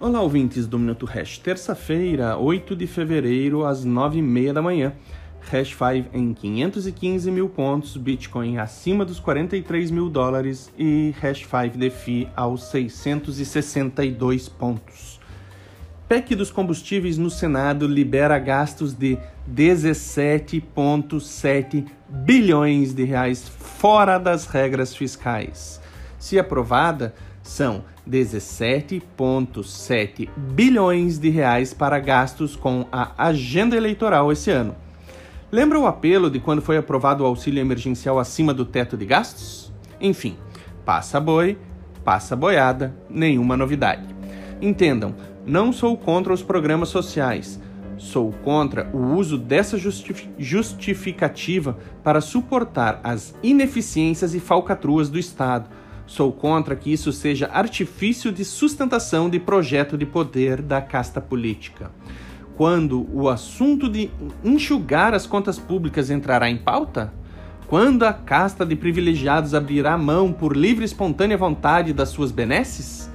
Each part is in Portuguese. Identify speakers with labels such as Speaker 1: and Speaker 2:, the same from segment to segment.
Speaker 1: Olá, ouvintes do Minuto Hash. Terça-feira, 8 de fevereiro, às 9h30 da manhã. Hash 5 em 515 mil pontos, Bitcoin acima dos 43 mil dólares e Hash 5 DeFi aos 662 pontos. PEC dos combustíveis no Senado libera gastos de 17,7 bilhões de reais fora das regras fiscais. Se aprovada, são 17,7 bilhões de reais para gastos com a agenda eleitoral esse ano. Lembra o apelo de quando foi aprovado o auxílio emergencial acima do teto de gastos? Enfim, passa boi, passa boiada, nenhuma novidade. Entendam, não sou contra os programas sociais. Sou contra o uso dessa justificativa para suportar as ineficiências e falcatruas do Estado Sou contra que isso seja artifício de sustentação de projeto de poder da casta política. Quando o assunto de enxugar as contas públicas entrará em pauta? Quando a casta de privilegiados abrirá mão por livre e espontânea vontade das suas benesses?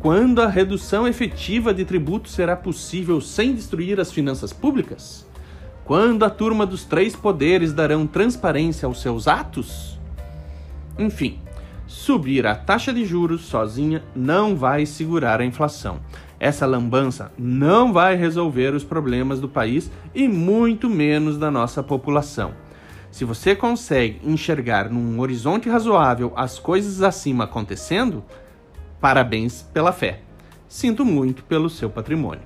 Speaker 1: Quando a redução efetiva de tributos será possível sem destruir as finanças públicas? Quando a turma dos três poderes darão transparência aos seus atos? Enfim, Subir a taxa de juros sozinha não vai segurar a inflação. Essa lambança não vai resolver os problemas do país e muito menos da nossa população. Se você consegue enxergar num horizonte razoável as coisas acima acontecendo, parabéns pela fé. Sinto muito pelo seu patrimônio.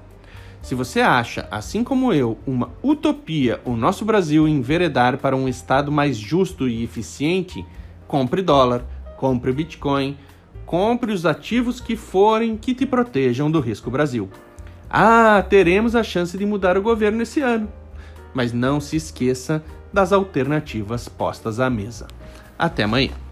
Speaker 1: Se você acha, assim como eu, uma utopia o nosso Brasil enveredar para um Estado mais justo e eficiente, compre dólar compre Bitcoin, compre os ativos que forem que te protejam do risco Brasil. Ah, teremos a chance de mudar o governo esse ano, mas não se esqueça das alternativas postas à mesa. Até amanhã.